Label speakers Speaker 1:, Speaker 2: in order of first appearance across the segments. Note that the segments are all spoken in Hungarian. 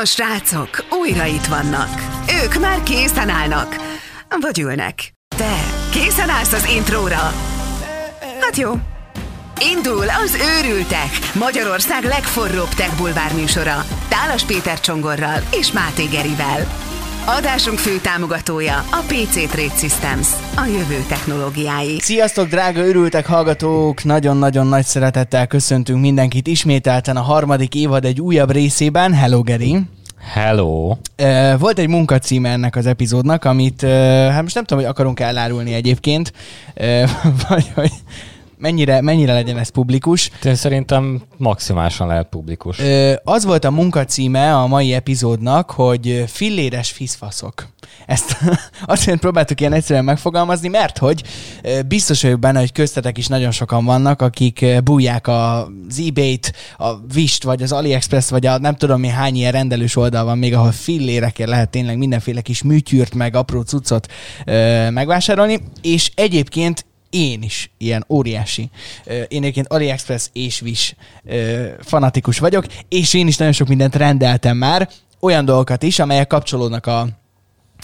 Speaker 1: A srácok újra itt vannak. Ők már készen állnak. Vagy ülnek. Te készen állsz az intróra? Hát jó. Indul az Őrültek, Magyarország legforróbb tech bulvár műsora. Tálas Péter Csongorral és Máté Gerivel. Adásunk fő támogatója a PC Trade Systems, a jövő technológiái.
Speaker 2: Sziasztok, drága örültek hallgatók! Nagyon-nagyon nagy szeretettel köszöntünk mindenkit ismételten a harmadik évad egy újabb részében. Hello, Geri!
Speaker 3: Hello!
Speaker 2: Volt egy munkacíme ennek az epizódnak, amit hát most nem tudom, hogy akarunk elárulni egyébként, vagy hogy mennyire, mennyire legyen ez publikus.
Speaker 3: Én szerintem maximálisan lehet publikus.
Speaker 2: Ö, az volt a munkacíme a mai epizódnak, hogy filléres fiszfaszok. Ezt azért próbáltuk ilyen egyszerűen megfogalmazni, mert hogy biztos vagyok benne, hogy köztetek is nagyon sokan vannak, akik bújják az eBay-t, a Vist, vagy az AliExpress, vagy a nem tudom mi hány ilyen rendelős oldal van még, ahol fillérekért lehet tényleg mindenféle kis műtyűrt, meg apró cuccot ö, megvásárolni, és egyébként én is ilyen óriási. Én egyébként AliExpress és Wish fanatikus vagyok, és én is nagyon sok mindent rendeltem már, olyan dolgokat is, amelyek kapcsolódnak a,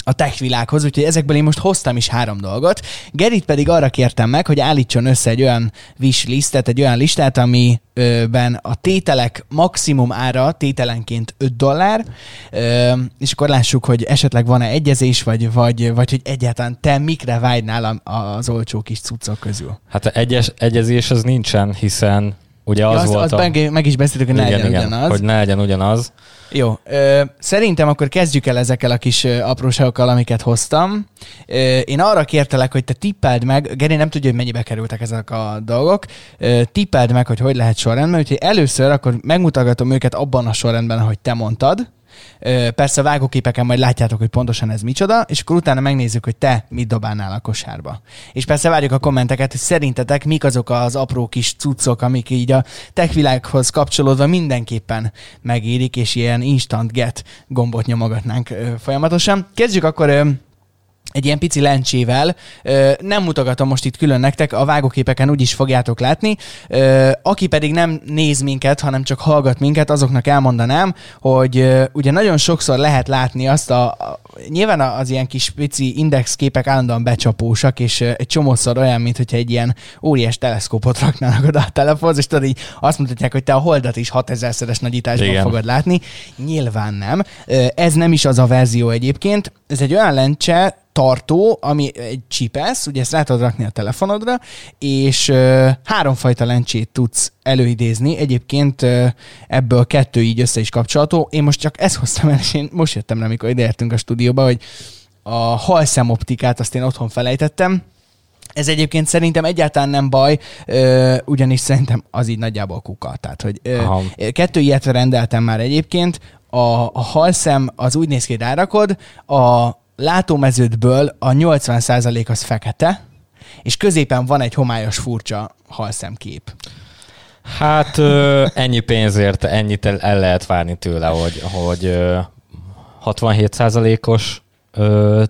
Speaker 2: a tech világhoz, úgyhogy ezekből én most hoztam is három dolgot. Gerit pedig arra kértem meg, hogy állítson össze egy olyan wish listet, egy olyan listát, amiben a tételek maximum ára tételenként 5 dollár, és akkor lássuk, hogy esetleg van-e egyezés, vagy, vagy, vagy hogy egyáltalán te mikre vágynál az olcsó kis cuccok közül.
Speaker 3: Hát egyes, egyezés az nincsen, hiszen ugye az, ja,
Speaker 2: az
Speaker 3: volt
Speaker 2: az a... meg, meg is beszéltük, hogy ne igen, legyen igen, ugyanaz.
Speaker 3: hogy ne legyen ugyanaz.
Speaker 2: Jó, ö, szerintem akkor kezdjük el ezekkel a kis apróságokkal, amiket hoztam. Ö, én arra kértelek, hogy te tippeld meg, Geri nem tudja, hogy mennyibe kerültek ezek a dolgok, ö, tippeld meg, hogy hogy lehet sorrendben, úgyhogy először akkor megmutatgatom őket abban a sorrendben, ahogy te mondtad, Persze a vágóképeken majd látjátok, hogy pontosan ez micsoda, és akkor utána megnézzük, hogy te mit dobálnál a kosárba. És persze várjuk a kommenteket, hogy szerintetek mik azok az apró kis cuccok, amik így a techvilághoz kapcsolódva mindenképpen megérik, és ilyen instant get gombot nyomogatnánk folyamatosan. Kezdjük akkor egy ilyen pici lencsével. Nem mutogatom most itt külön nektek, a vágóképeken úgy is fogjátok látni. Aki pedig nem néz minket, hanem csak hallgat minket, azoknak elmondanám, hogy ugye nagyon sokszor lehet látni azt a, a nyilván az ilyen kis pici indexképek állandóan becsapósak, és egy csomószor olyan, mint hogyha egy ilyen óriás teleszkópot raknának oda a telefonhoz, és tudod így azt mutatják, hogy te a holdat is 6000-szeres nagyításban Igen. fogod látni. Nyilván nem. Ez nem is az a verzió egyébként. Ez egy olyan lencse, tartó, ami egy csipesz, ugye ezt rá tudod rakni a telefonodra, és uh, háromfajta lencsét tudsz előidézni. Egyébként uh, ebből kettő így össze is kapcsolható. Én most csak ezt hoztam el, és én most jöttem rá, amikor ideértünk a stúdióba, hogy a halszemoptikát azt én otthon felejtettem, ez egyébként szerintem egyáltalán nem baj, ugyanis szerintem az így nagyjából kuka. Tehát, hogy Aha. kettő ilyet rendeltem már egyébként, a, a halszem az úgy néz ki, rárakod, a látómeződből a 80% az fekete, és középen van egy homályos furcsa halszemkép.
Speaker 3: Hát ö, ennyi pénzért ennyit el, el lehet várni tőle, hogy, hogy ö, 67%-os ö,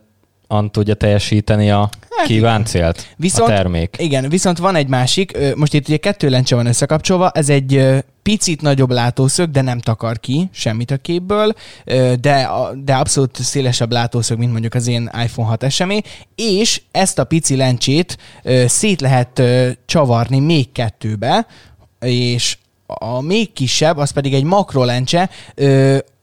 Speaker 3: an tudja teljesíteni a hát kívánt célt, viszont, a termék.
Speaker 2: Igen, viszont van egy másik, most itt ugye kettő lencse van összekapcsolva, ez egy picit nagyobb látószög, de nem takar ki semmit a képből, de, de abszolút szélesebb látószög, mint mondjuk az én iPhone 6 SME, és ezt a pici lencsét szét lehet csavarni még kettőbe, és a még kisebb, az pedig egy makrolencse,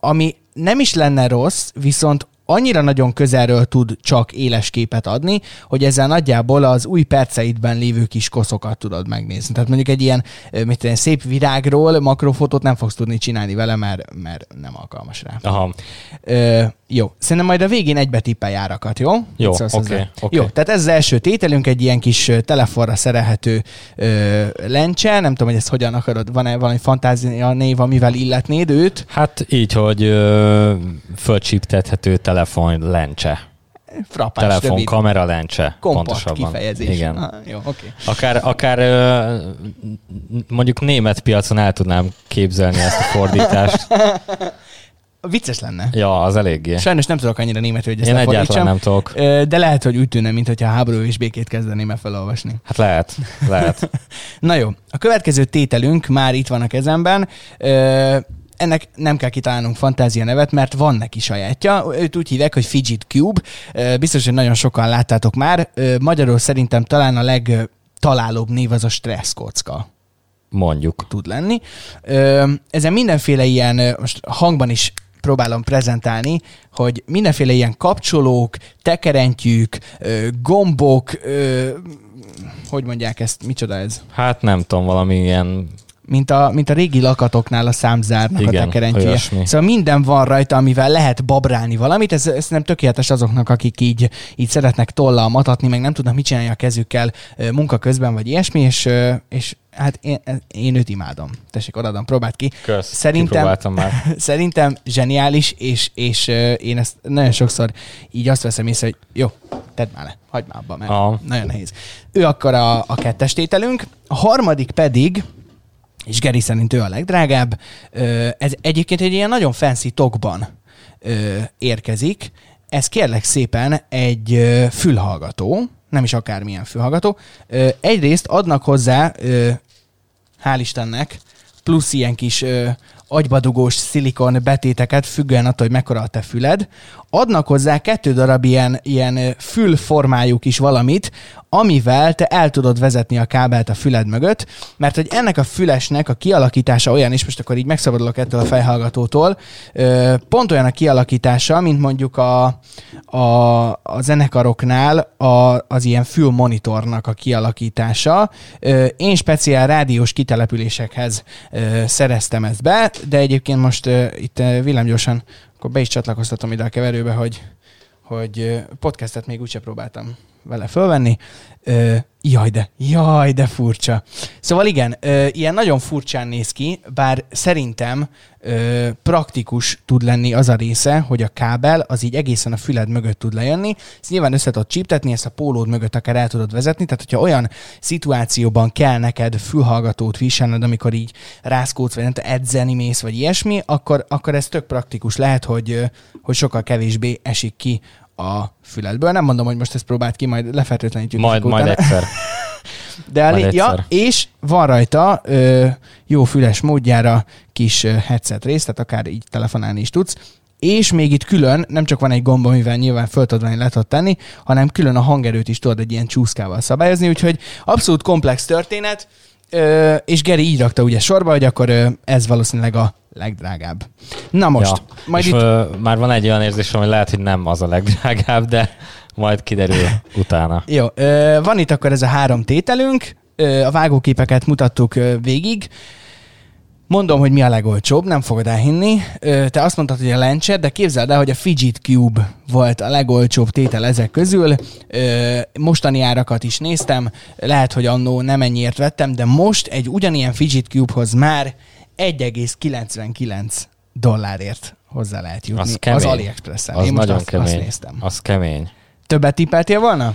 Speaker 2: ami nem is lenne rossz, viszont annyira nagyon közelről tud csak éles képet adni, hogy ezzel nagyjából az új perceidben lévő kis koszokat tudod megnézni. Tehát mondjuk egy ilyen, mit tudom, szép virágról makrofotót nem fogsz tudni csinálni vele, mert, mert nem alkalmas rá.
Speaker 3: Aha.
Speaker 2: Ö, jó, szerintem majd a végén egybe tippelj árakat, jó?
Speaker 3: Jó, oké. Okay, okay.
Speaker 2: Jó, tehát ez az első tételünk, egy ilyen kis telefonra szerelhető ö, lencse, nem tudom, hogy ezt hogyan akarod, van-e valami fantázia név, amivel illetnéd őt?
Speaker 3: Hát így, hogy ö, fölcsíptethető telefon lencse.
Speaker 2: Frappás,
Speaker 3: Telefon, rövid. kamera lencse.
Speaker 2: Kompakt pontosabban. kifejezés.
Speaker 3: Igen.
Speaker 2: Ah, jó, okay.
Speaker 3: Akár, akár mondjuk német piacon el tudnám képzelni ezt a fordítást.
Speaker 2: Vicces lenne.
Speaker 3: Ja, az eléggé.
Speaker 2: Sajnos nem tudok annyira németül, hogy ezt
Speaker 3: Én egyáltalán nem tudok.
Speaker 2: De lehet, hogy úgy tűnne, mintha háború és békét kezdeném el felolvasni.
Speaker 3: Hát lehet, lehet.
Speaker 2: Na jó, a következő tételünk már itt van a kezemben. ennek nem kell kitalálnunk fantázia nevet, mert van neki sajátja. Őt úgy hívják, hogy Fidget Cube. Biztos, hogy nagyon sokan láttátok már. Magyarul szerintem talán a legtalálóbb név az a stresszkocka
Speaker 3: Mondjuk.
Speaker 2: tud lenni. Ezen mindenféle ilyen, most hangban is próbálom prezentálni, hogy mindenféle ilyen kapcsolók, tekerentyűk, gombok, hogy mondják ezt, micsoda ez?
Speaker 3: Hát nem tudom, valami ilyen
Speaker 2: Mint a, mint a régi lakatoknál a számzárnak
Speaker 3: Igen,
Speaker 2: a tekerentyűje.
Speaker 3: olyasmi.
Speaker 2: Szóval minden van rajta, amivel lehet babrálni valamit. Ez, ez nem tökéletes azoknak, akik így, így szeretnek tollal matatni, meg nem tudnak mit csinálni a kezükkel munka közben, vagy ilyesmi, és, és hát én, én őt imádom. Tessék, odaadom, próbáld ki.
Speaker 3: köz.
Speaker 2: Szerintem-
Speaker 3: Kipróbáltam már.
Speaker 2: Szerintem zseniális, és, és én ezt nagyon sokszor így azt veszem észre, hogy jó, tedd már le, hagyd már abba, mert
Speaker 3: Aha.
Speaker 2: nagyon nehéz. Ő akkor a, a kettes tételünk, a harmadik pedig, és Geri szerint ő a legdrágább, ez egyébként egy ilyen nagyon fancy tokban érkezik. Ez kérlek szépen egy fülhallgató, nem is akármilyen fülhallgató. Egyrészt adnak hozzá, hál' Istennek, plusz ilyen kis agybadugós szilikon betéteket, függően attól, hogy mekkora a te füled. Adnak hozzá kettő darab ilyen, ilyen fülformájú kis valamit, amivel te el tudod vezetni a kábelt a füled mögött, mert hogy ennek a fülesnek a kialakítása olyan, és most akkor így megszabadulok ettől a fejhallgatótól, pont olyan a kialakítása, mint mondjuk a, a, a zenekaroknál a, az ilyen fülmonitornak a kialakítása. Én speciál rádiós kitelepülésekhez szereztem ezt be, de egyébként most itt villámgyorsan akkor be is csatlakoztatom ide a keverőbe, hogy, hogy podcastet még úgyse próbáltam vele fölvenni. Ö, jaj, de, jaj, de furcsa. Szóval igen, ö, ilyen nagyon furcsán néz ki, bár szerintem ö, praktikus tud lenni az a része, hogy a kábel az így egészen a füled mögött tud lejönni. Ezt nyilván össze tudod csíptetni, ezt a pólód mögött akár el tudod vezetni, tehát hogyha olyan szituációban kell neked fülhallgatót viselned, amikor így rászkódsz, vagy nem edzeni mész, vagy ilyesmi, akkor, akkor ez tök praktikus lehet, hogy, hogy sokkal kevésbé esik ki a füledből. Nem mondom, hogy most ezt próbált ki, majd lefertőtlenítjük.
Speaker 3: Majd, majd
Speaker 2: után.
Speaker 3: egyszer.
Speaker 2: De
Speaker 3: Majd
Speaker 2: lé- ja,
Speaker 3: egyszer.
Speaker 2: és van rajta ö, jó füles módjára kis headset rész, tehát akár így telefonálni is tudsz. És még itt külön, nem csak van egy gomb, amivel nyilván föl tudod venni, le tudod tenni, hanem külön a hangerőt is tudod egy ilyen csúszkával szabályozni, úgyhogy abszolút komplex történet, ö, és Geri így rakta ugye sorba, hogy akkor ö, ez valószínűleg a legdrágább. Na most,
Speaker 3: ja.
Speaker 2: majd
Speaker 3: és
Speaker 2: itt...
Speaker 3: ö, már van egy olyan érzésem, hogy lehet, hogy nem az a legdrágább, de majd kiderül utána.
Speaker 2: Jó, ö, van itt akkor ez a három tételünk, ö, a vágóképeket mutattuk ö, végig. Mondom, hogy mi a legolcsóbb, nem fogod elhinni. Ö, Te azt mondtad, hogy a lencse, de képzeld el, hogy a Fidget Cube volt a legolcsóbb tétel ezek közül. Ö, Mostani árakat is néztem, lehet, hogy annó nem ennyiért vettem, de most egy ugyanilyen Fidget Cubehoz már 1,99 dollárért hozzá lehet jutni
Speaker 3: Az
Speaker 2: az. AliExpress-en.
Speaker 3: Az
Speaker 2: Én most
Speaker 3: nagyon
Speaker 2: azt,
Speaker 3: kemény.
Speaker 2: azt néztem.
Speaker 3: Az kemény.
Speaker 2: Többet tippeltél volna?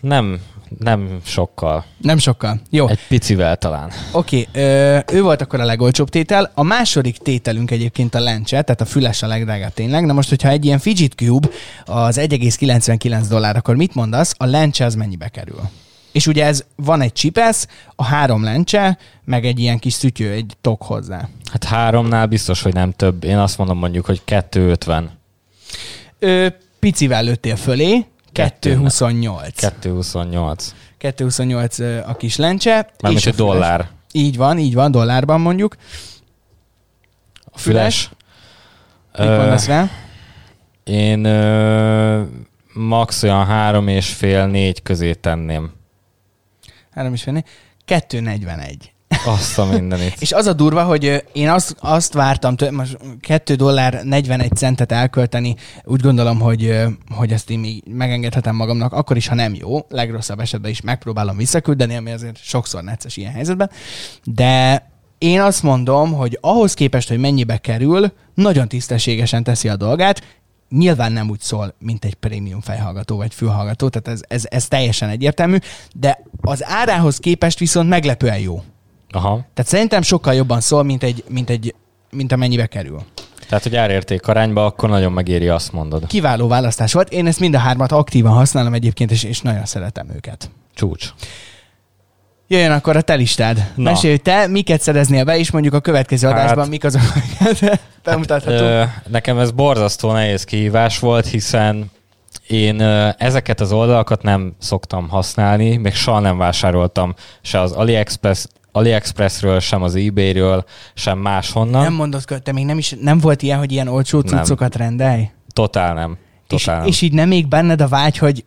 Speaker 3: Nem, nem sokkal.
Speaker 2: Nem sokkal. Jó,
Speaker 3: Egy picivel talán.
Speaker 2: oké. ö, ő volt akkor a legolcsóbb tétel. A második tételünk egyébként a lencse, tehát a füles a legdrágább tényleg. Na most, hogyha egy ilyen Fidget Cube az 1,99 dollár, akkor mit mondasz? A lencse az mennyibe kerül? És ugye ez van egy csipesz, a három lencse, meg egy ilyen kis szütyő, egy tok hozzá.
Speaker 3: Hát háromnál biztos, hogy nem több. Én azt mondom mondjuk, hogy 250.
Speaker 2: Ö, picivel lőttél fölé,
Speaker 3: Kettő.
Speaker 2: 228.
Speaker 3: 228.
Speaker 2: 228 ö, a kis lencse.
Speaker 3: Mármint egy
Speaker 2: füles.
Speaker 3: dollár.
Speaker 2: Így van, így van, dollárban mondjuk.
Speaker 3: A füles.
Speaker 2: Mit mondasz rá?
Speaker 3: Én ö, max olyan három és fél, négy közé tenném.
Speaker 2: Három is fenni. 241.
Speaker 3: Azt a mindenit.
Speaker 2: És az a durva, hogy én azt, azt vártam, tő, most 2 dollár 41 centet elkölteni, úgy gondolom, hogy, hogy ezt én még megengedhetem magamnak, akkor is, ha nem jó, legrosszabb esetben is megpróbálom visszaküldeni, ami azért sokszor necces ilyen helyzetben, de én azt mondom, hogy ahhoz képest, hogy mennyibe kerül, nagyon tisztességesen teszi a dolgát, nyilván nem úgy szól, mint egy prémium fejhallgató vagy fülhallgató, tehát ez, ez, ez teljesen egyértelmű, de az árához képest viszont meglepően jó.
Speaker 3: Aha.
Speaker 2: Tehát szerintem sokkal jobban szól, mint, egy, mint, egy, mint amennyibe kerül.
Speaker 3: Tehát, hogy árérték arányba, akkor nagyon megéri, azt mondod.
Speaker 2: Kiváló választás volt. Én ezt mind a hármat aktívan használom egyébként, és, és nagyon szeretem őket.
Speaker 3: Csúcs.
Speaker 2: Jöjjön akkor a te listád.
Speaker 3: Na.
Speaker 2: Mesélj, te miket szereznél be, és mondjuk a következő
Speaker 3: Hát-
Speaker 2: adásban mik azok, amiket bemutathatunk.
Speaker 3: Nekem ez borzasztó nehéz kihívás volt, hiszen én ezeket az oldalakat nem szoktam használni, még soha nem vásároltam se az AliExpress, AliExpressről, sem az eBayről, sem máshonnan.
Speaker 2: Nem mondod, te még nem is, nem volt ilyen, hogy ilyen olcsó cuccokat rendelj?
Speaker 3: Totál nem.
Speaker 2: És,
Speaker 3: Totál nem.
Speaker 2: és így nem még benned a vágy, hogy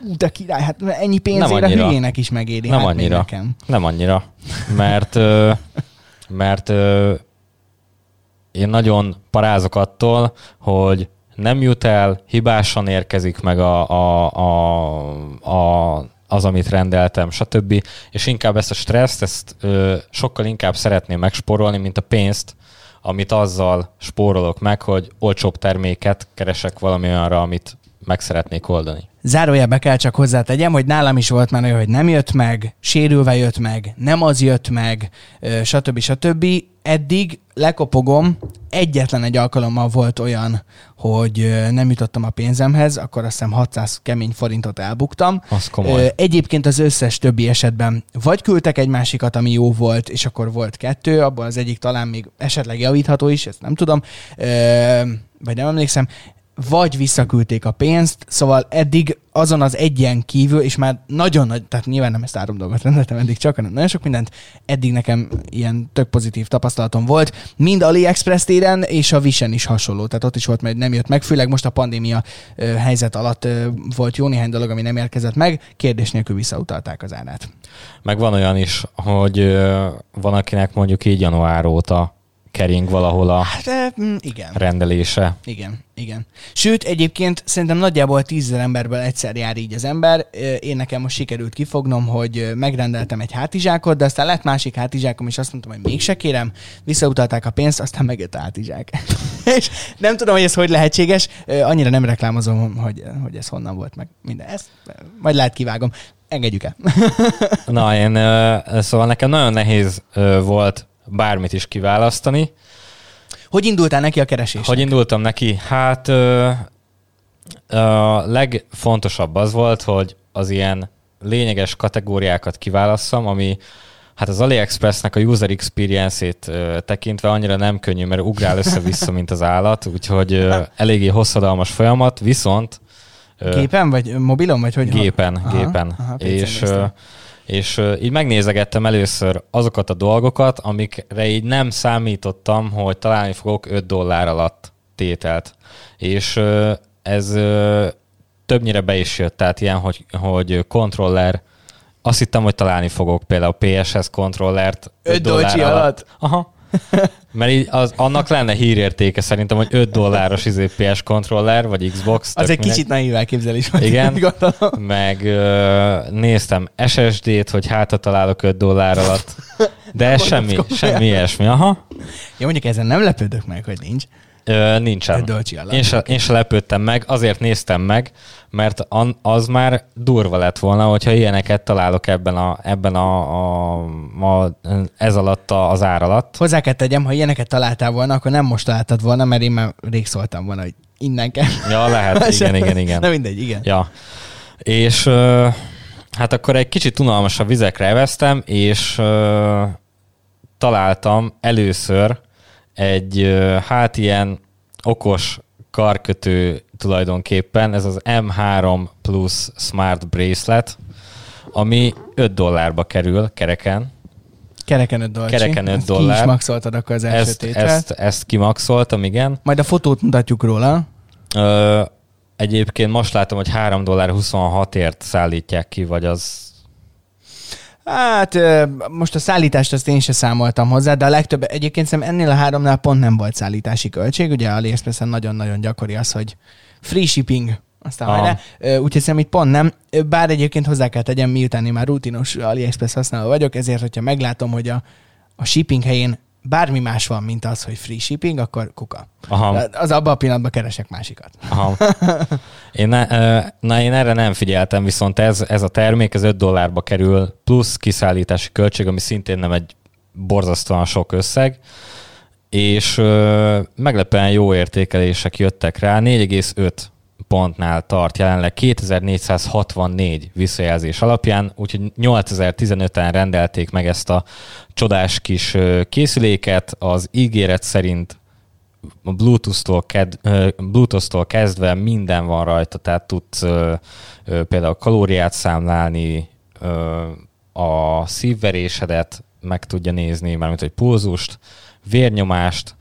Speaker 2: ú, de király, hát ennyi
Speaker 3: annyira.
Speaker 2: hülyének is megéri.
Speaker 3: Nem
Speaker 2: hát
Speaker 3: annyira.
Speaker 2: Nekem.
Speaker 3: Nem annyira, mert, mert én nagyon parázok attól, hogy nem jut el, hibásan érkezik meg a, a, a, a, az, amit rendeltem, stb. És inkább ezt a stresszt, ezt ö, sokkal inkább szeretném megspórolni, mint a pénzt, amit azzal spórolok meg, hogy olcsóbb terméket keresek valami olyanra, amit meg szeretnék oldani.
Speaker 2: Zárójelbe kell csak hozzátegyem, hogy nálam is volt már olyan, hogy nem jött meg, sérülve jött meg, nem az jött meg, stb. stb. Eddig lekopogom, egyetlen egy alkalommal volt olyan, hogy nem jutottam a pénzemhez, akkor azt hiszem 600 kemény forintot elbuktam.
Speaker 3: Az komoly.
Speaker 2: Egyébként az összes többi esetben vagy küldtek egy másikat, ami jó volt, és akkor volt kettő, abban az egyik talán még esetleg javítható is, ezt nem tudom, vagy nem emlékszem, vagy visszaküldték a pénzt, szóval eddig azon az egyen kívül, és már nagyon nagy, tehát nyilván nem ezt három dolgot rendeltem eddig csak, hanem nagyon sok mindent, eddig nekem ilyen tök pozitív tapasztalatom volt, mind AliExpress téren, és a Visen is hasonló, tehát ott is volt, mert nem jött meg, főleg most a pandémia ö, helyzet alatt ö, volt jó néhány dolog, ami nem érkezett meg, kérdés nélkül visszautalták az árát.
Speaker 3: Meg van olyan is, hogy ö, van, akinek mondjuk így január óta kering valahol a
Speaker 2: Hát ö, mm, igen.
Speaker 3: rendelése.
Speaker 2: Igen, igen. Sőt, egyébként szerintem nagyjából tízezer emberből egyszer jár így az ember. Ö, Én nekem most sikerült kifognom, hogy ö, megrendeltem egy hátizsákot, de aztán lett másik hátizsákom, és azt mondtam, hogy mégse kérem, visszautalták a pénzt, aztán megjött a hátizsák. és nem tudom, hogy ez hogy lehetséges, annyira nem reklámozom, hogy, hogy ez honnan volt meg minden. Ezt majd lehet kivágom. Engedjük el.
Speaker 3: Na, én, szóval nekem nagyon nehéz volt bármit is kiválasztani.
Speaker 2: hogy indultál neki a keresésnek?
Speaker 3: Hogy indultam neki? Hát ö, a legfontosabb az volt, hogy az ilyen lényeges kategóriákat kiválasszam, ami hát az AliExpressnek a user experience-ét ö, tekintve annyira nem könnyű, mert ugrál össze-vissza, mint az állat, úgyhogy ö, eléggé hosszadalmas folyamat, viszont ö,
Speaker 2: Gépen, vagy mobilon, vagy hogy?
Speaker 3: gépen,
Speaker 2: Aha,
Speaker 3: gépen.
Speaker 2: aha,
Speaker 3: és, ö, és így megnézegettem először azokat a dolgokat, amikre így nem számítottam, hogy találni fogok 5 dollár alatt tételt. És ez többnyire be is jött, tehát ilyen, hogy, hogy kontroller, azt hittem, hogy találni fogok például PSS kontrollert
Speaker 2: 5
Speaker 3: dollár
Speaker 2: dolcsi alatt?
Speaker 3: Aha. Mert így az, annak lenne hírértéke szerintem, hogy 5 dolláros izé PS kontroller, vagy Xbox.
Speaker 2: Az egy kicsit naív elképzelés.
Speaker 3: Igen.
Speaker 2: Gondolom.
Speaker 3: meg ö, néztem SSD-t, hogy hát ha találok 5 dollár alatt. De ez semmi, semmi ilyesmi. Aha.
Speaker 2: Jó, mondjuk ezen nem lepődök meg, hogy nincs.
Speaker 3: Ö, nincsen. Én se, én se lepődtem meg, azért néztem meg, mert an, az már durva lett volna, hogyha ilyeneket találok ebben a, ebben a, a, a ez alatt a- az ár alatt.
Speaker 2: Hozzá kell tegyem, ha ilyeneket találtál volna, akkor nem most találtad volna, mert én már rég szóltam volna, hogy innen kell.
Speaker 3: Ja, lehet, igen, igen, igen.
Speaker 2: Na mindegy, igen.
Speaker 3: Ja. És ö, hát akkor egy kicsit unalmasabb vizekre eveztem, és ö, találtam először egy hát ilyen okos karkötő tulajdonképpen, ez az M3 Plus Smart Bracelet, ami 5 dollárba kerül kereken.
Speaker 2: Kereken 5 dollár.
Speaker 3: Kereken öt
Speaker 2: Ki is
Speaker 3: dollár.
Speaker 2: maxoltad akkor az első
Speaker 3: Ezt,
Speaker 2: tételt.
Speaker 3: ezt, ezt kimaxoltam, igen.
Speaker 2: Majd a fotót mutatjuk róla.
Speaker 3: Ö, egyébként most látom, hogy 3 dollár 26ért szállítják ki, vagy az
Speaker 2: Hát most a szállítást azt én sem számoltam hozzá, de a legtöbb, egyébként szerintem ennél a háromnál pont nem volt szállítási költség. Ugye AliExpressen nagyon-nagyon gyakori az, hogy free shipping, aztán hajrá. Úgyhogy szerintem itt pont nem. Bár egyébként hozzá kell tegyem, miután én már rutinos AliExpress használó vagyok, ezért, hogyha meglátom, hogy a, a shipping helyén bármi más van, mint az, hogy free shipping, akkor kuka.
Speaker 3: Aha.
Speaker 2: Az abban a pillanatban keresek másikat.
Speaker 3: Aha. Én, ne, na, én erre nem figyeltem, viszont ez, ez a termék ez 5 dollárba kerül, plusz kiszállítási költség, ami szintén nem egy borzasztóan sok összeg, és ö, meglepően jó értékelések jöttek rá, 4,5 pontnál tart jelenleg 2464 visszajelzés alapján, úgyhogy 8015-en rendelték meg ezt a csodás kis készüléket. Az ígéret szerint a Bluetooth-tól, ked, Bluetooth-tól kezdve minden van rajta, tehát tudsz például kalóriát számlálni, a szívverésedet meg tudja nézni, mármint egy pulzust, vérnyomást,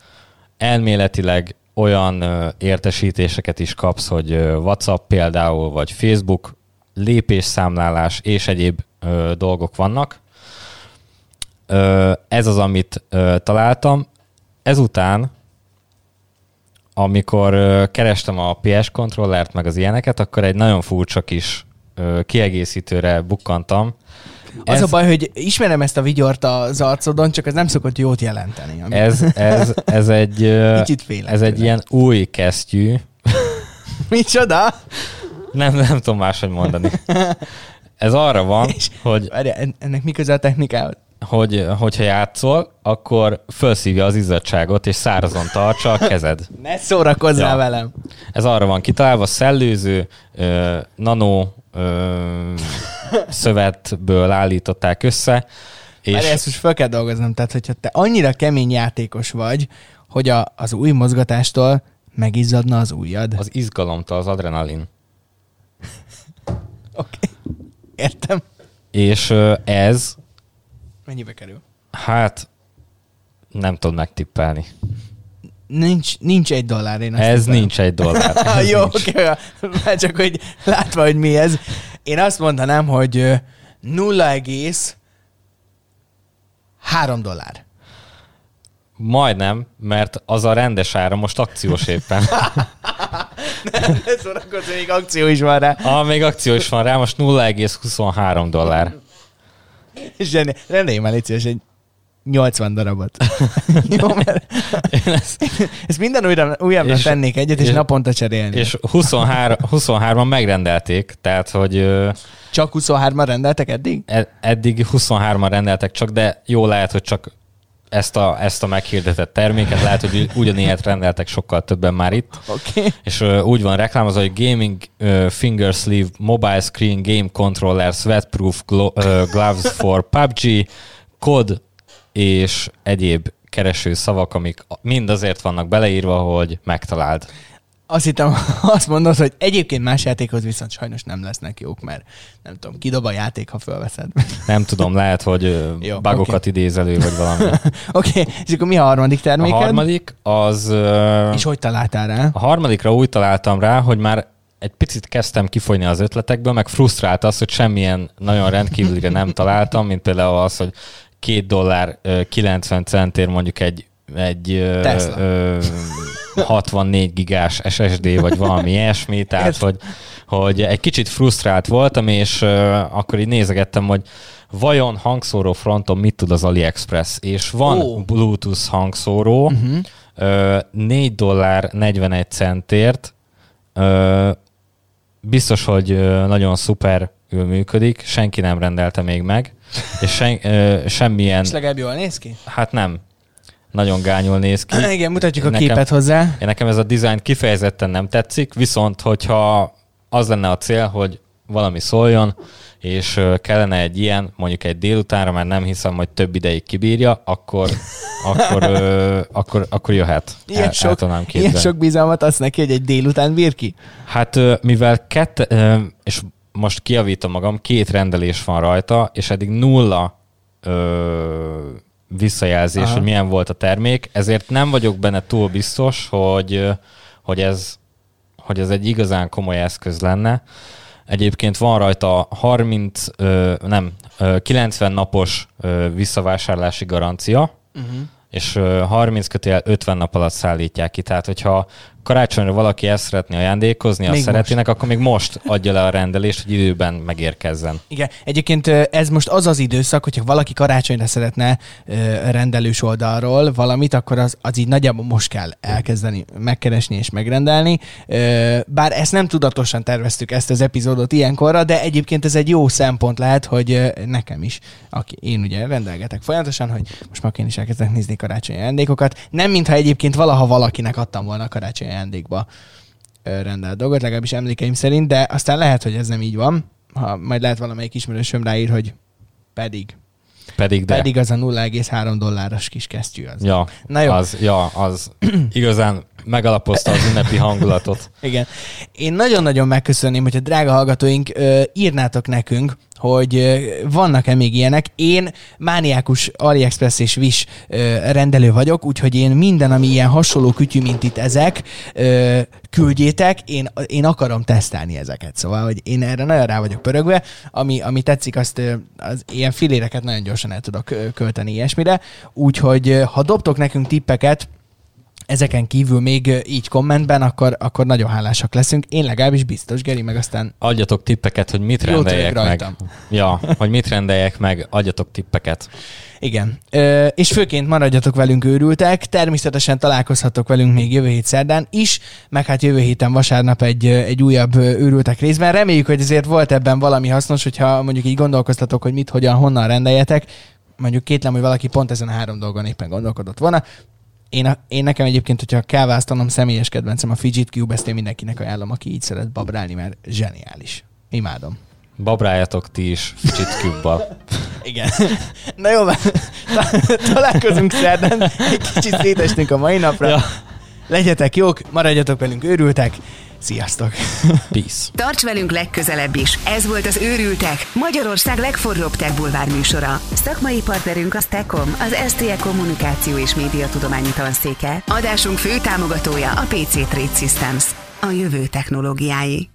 Speaker 3: elméletileg olyan értesítéseket is kapsz, hogy WhatsApp például, vagy Facebook, lépésszámlálás és egyéb dolgok vannak. Ez az, amit találtam. Ezután, amikor kerestem a PS kontrollert, meg az ilyeneket, akkor egy nagyon furcsa kis kiegészítőre bukkantam.
Speaker 2: Az a baj, hogy ismerem ezt a vigyort az arcodon, csak ez nem szokott jót jelenteni. Ami...
Speaker 3: ez, ez, ez egy,
Speaker 2: Kicsit félek
Speaker 3: ez egy ilyen új kesztyű,
Speaker 2: Micsoda?
Speaker 3: Nem, nem tudom máshogy mondani. Ez arra van,
Speaker 2: És-
Speaker 3: hogy,
Speaker 2: Várjál, en- ennek mi köze a technikához?
Speaker 3: Hogy hogyha játszol, akkor felszívja az izzadságot, és szárazon tartsa a kezed.
Speaker 2: Ne szórakozzál
Speaker 3: Ja.
Speaker 2: velem.
Speaker 3: Ez arra van kitalálva, szellőző, ö, nano ö, szövetből állították össze, és
Speaker 2: Várjál, ezt most fel kell dolgoznom. Tehát, hogyha te annyira kemény játékos vagy, hogy a, az új mozgatástól megizzadna az ujjad.
Speaker 3: az izgalomtól az adrenalin.
Speaker 2: Oké. Okay. Értem.
Speaker 3: És ez,
Speaker 2: Mennyibe kerül?
Speaker 3: hát nem tudod megtippelni.
Speaker 2: Nincs, ninch egy dollár, én azt
Speaker 3: Ez
Speaker 2: tippelem.
Speaker 3: nincs egy dollár. Ez
Speaker 2: jó,
Speaker 3: nincs.
Speaker 2: oké, már csak, hogy látva, hogy mi ez. Én azt mondanám, hogy ö, 0,3 dollár.
Speaker 3: Majdnem, mert az a rendes ára most akciós éppen.
Speaker 2: Ne szórakozz, még akció is van rá.
Speaker 3: Ah, még akció is van rá, most 0,23 dollár.
Speaker 2: És rendelj- már, légy szíves, egy 80 darabot. Jó, mert
Speaker 3: Én ezt,
Speaker 2: ezt minden újra, újabbra
Speaker 3: És-
Speaker 2: tennék egyet, és,
Speaker 3: és-
Speaker 2: naponta cserélni. És
Speaker 3: és 23, 23-an megrendelték, tehát hogy
Speaker 2: Csak 23-an rendeltek eddig?
Speaker 3: e- eddig 23-an rendeltek csak, de jó lehet, hogy csak ezt a, ezt a meghirdetett terméket, lehet, hogy ugyanilyet rendeltek sokkal többen már itt.
Speaker 2: Okay.
Speaker 3: És ö, úgy van reklámozva, hogy Gaming ö, Finger Sleeve Mobile Screen Game Controller Sweatproof glo- ö, Gloves for PUBG, COD és egyéb kereső szavak, amik mind azért vannak beleírva, hogy megtaláld.
Speaker 2: Azt hittem, azt mondod, hogy egyébként más játékhoz viszont sajnos nem lesznek jók, mert nem tudom, kidob a játék, ha fölveszed.
Speaker 3: Nem tudom, lehet, hogy
Speaker 2: Jó,
Speaker 3: bugokat
Speaker 2: oké.
Speaker 3: idéz elő, vagy valami.
Speaker 2: Oké, okay. és akkor mi a harmadik
Speaker 3: A
Speaker 2: terméked?
Speaker 3: harmadik az...
Speaker 2: És hogy találtál rá?
Speaker 3: A harmadikra úgy találtam rá, hogy már egy picit kezdtem kifogyni az ötletekből, meg frusztrált az, hogy semmilyen nagyon rendkívülire nem találtam, mint például az, hogy két dollár ö, 90 centért mondjuk egy, egy ö,
Speaker 2: Tesla.
Speaker 3: ö, 64 gigás SSD, vagy valami ilyesmi, tehát hogy, hogy egy kicsit frusztrált voltam, és ö, akkor így nézegettem, hogy vajon hangszóró fronton mit tud az AliExpress, és van
Speaker 2: Ó.
Speaker 3: Bluetooth hangszóró,
Speaker 2: Uh-huh.
Speaker 3: Ö, 4 dollár 41 centért. Ö, biztos, hogy ö, nagyon szuper működik, senki nem rendelte még meg, és sen, ö, semmilyen,
Speaker 2: És legalább jól néz ki?
Speaker 3: hát nem, nagyon gányul néz ki.
Speaker 2: Igen, mutatjuk a
Speaker 3: Nekem-
Speaker 2: képet hozzá.
Speaker 3: Én nekem ez a design kifejezetten nem tetszik, viszont hogyha az lenne a cél, hogy valami szóljon, és kellene egy ilyen, mondjuk egy délutánra, mert nem hiszem, hogy több ideig kibírja, akkor, akkor, ö, akkor, akkor jöhet.
Speaker 2: Ilyen,
Speaker 3: el,
Speaker 2: sok, ilyen sok bizalmat adsz neki, hogy egy délután bír ki?
Speaker 3: Hát mivel kette, ö, és most kiavítom magam, két rendelés van rajta, és eddig nulla ö, visszajelzés,
Speaker 2: Aha.
Speaker 3: hogy milyen volt a termék, ezért nem vagyok benne túl biztos, hogy, hogy, ez, hogy ez egy igazán komoly eszköz lenne. Egyébként van rajta 30, ö, nem, ö, 90 napos ö, visszavásárlási garancia,
Speaker 2: Uh-huh.
Speaker 3: és ö, 30 kötél 50 nap alatt szállítják ki. Tehát, hogyha karácsonyra valaki ezt szeretné ajándékozni
Speaker 2: Még
Speaker 3: szeretének, akkor még most adja le a rendelést, hogy időben megérkezzen.
Speaker 2: Igen, egyébként ez most az az időszak, hogyha valaki karácsonyra szeretne rendelős oldalról valamit, akkor az, az így nagyjából most kell elkezdeni megkeresni és megrendelni. Bár ezt nem tudatosan terveztük ezt az epizódot ilyenkorra, de egyébként ez egy jó szempont lehet, hogy nekem is, aki én ugye rendelgetek folyamatosan, hogy most már én is elkezdek nézni karácsonyi ajándékokat. Nem mintha egyébként valaha valakinek adtam volna karácsonyi ajándékba rendelt dolgot, legalábbis emlékeim szerint, de aztán lehet, hogy ez nem így van. Ha majd lehet valamelyik ismerősöm ráír, hogy pedig.
Speaker 3: Pedig de.
Speaker 2: Pedig az a 0,3 dolláros kis kesztyű az.
Speaker 3: Ja,
Speaker 2: Na jó.
Speaker 3: az, ja, az igazán megalapozta az ünnepi hangulatot.
Speaker 2: Igen. Én nagyon-nagyon megköszönném, hogyha drága hallgatóink írnátok nekünk, hogy vannak-e még ilyenek. Én mániákus AliExpress és Wish rendelő vagyok, úgyhogy én minden, ami ilyen hasonló kütyű, mint itt ezek, küldjétek, én, én akarom tesztelni ezeket. Szóval, hogy én erre nagyon rá vagyok pörögve, ami, ami tetszik, azt az ilyen filéreket nagyon gyorsan el tudok költeni ilyesmire. Úgyhogy ha dobtok nekünk tippeket, ezeken kívül még így kommentben, akkor, akkor nagyon hálásak leszünk. Én legalábbis biztos, Geri, meg aztán
Speaker 3: Adjatok tippeket, hogy mit rendeljek meg. Ja, hogy mit rendeljek meg, adjatok tippeket.
Speaker 2: igen. Ö, és főként maradjatok velünk őrültek, természetesen találkozhatok velünk még jövő hét szerdán is, meg hát jövő héten vasárnap egy, egy újabb őrültek részben. Reméljük, hogy azért volt ebben valami hasznos, hogyha mondjuk így gondolkoztatok, hogy mit, hogyan, honnan rendeljetek. Mondjuk kétlem, hogy valaki pont ezen a három dolgon éppen gondolkodott volna. Én, én nekem egyébként, hogyha kell választanom, személyes kedvencem a Fidget Cube, ezt én mindenkinek ajánlom, aki így szeret babrálni, mert zseniális. Imádom.
Speaker 3: Babráljatok ti is Fidget Cube-bal.
Speaker 2: Igen. Na jó, van. találkozunk szerdán. Egy kicsit szétestünk a mai napra.
Speaker 3: Ja.
Speaker 2: Legyetek jók, maradjatok velünk, őrültek. Sziasztok!
Speaker 3: Peace.
Speaker 1: Tarts velünk legközelebb is. Ez volt az Őrültek, Magyarország legforróbb tech bulvár műsora. Szakmai partnerünk a Stekom, az STE Kommunikáció és Médiatudományi Tanszéke. Adásunk fő támogatója a PC Trade Systems. A jövő technológiái.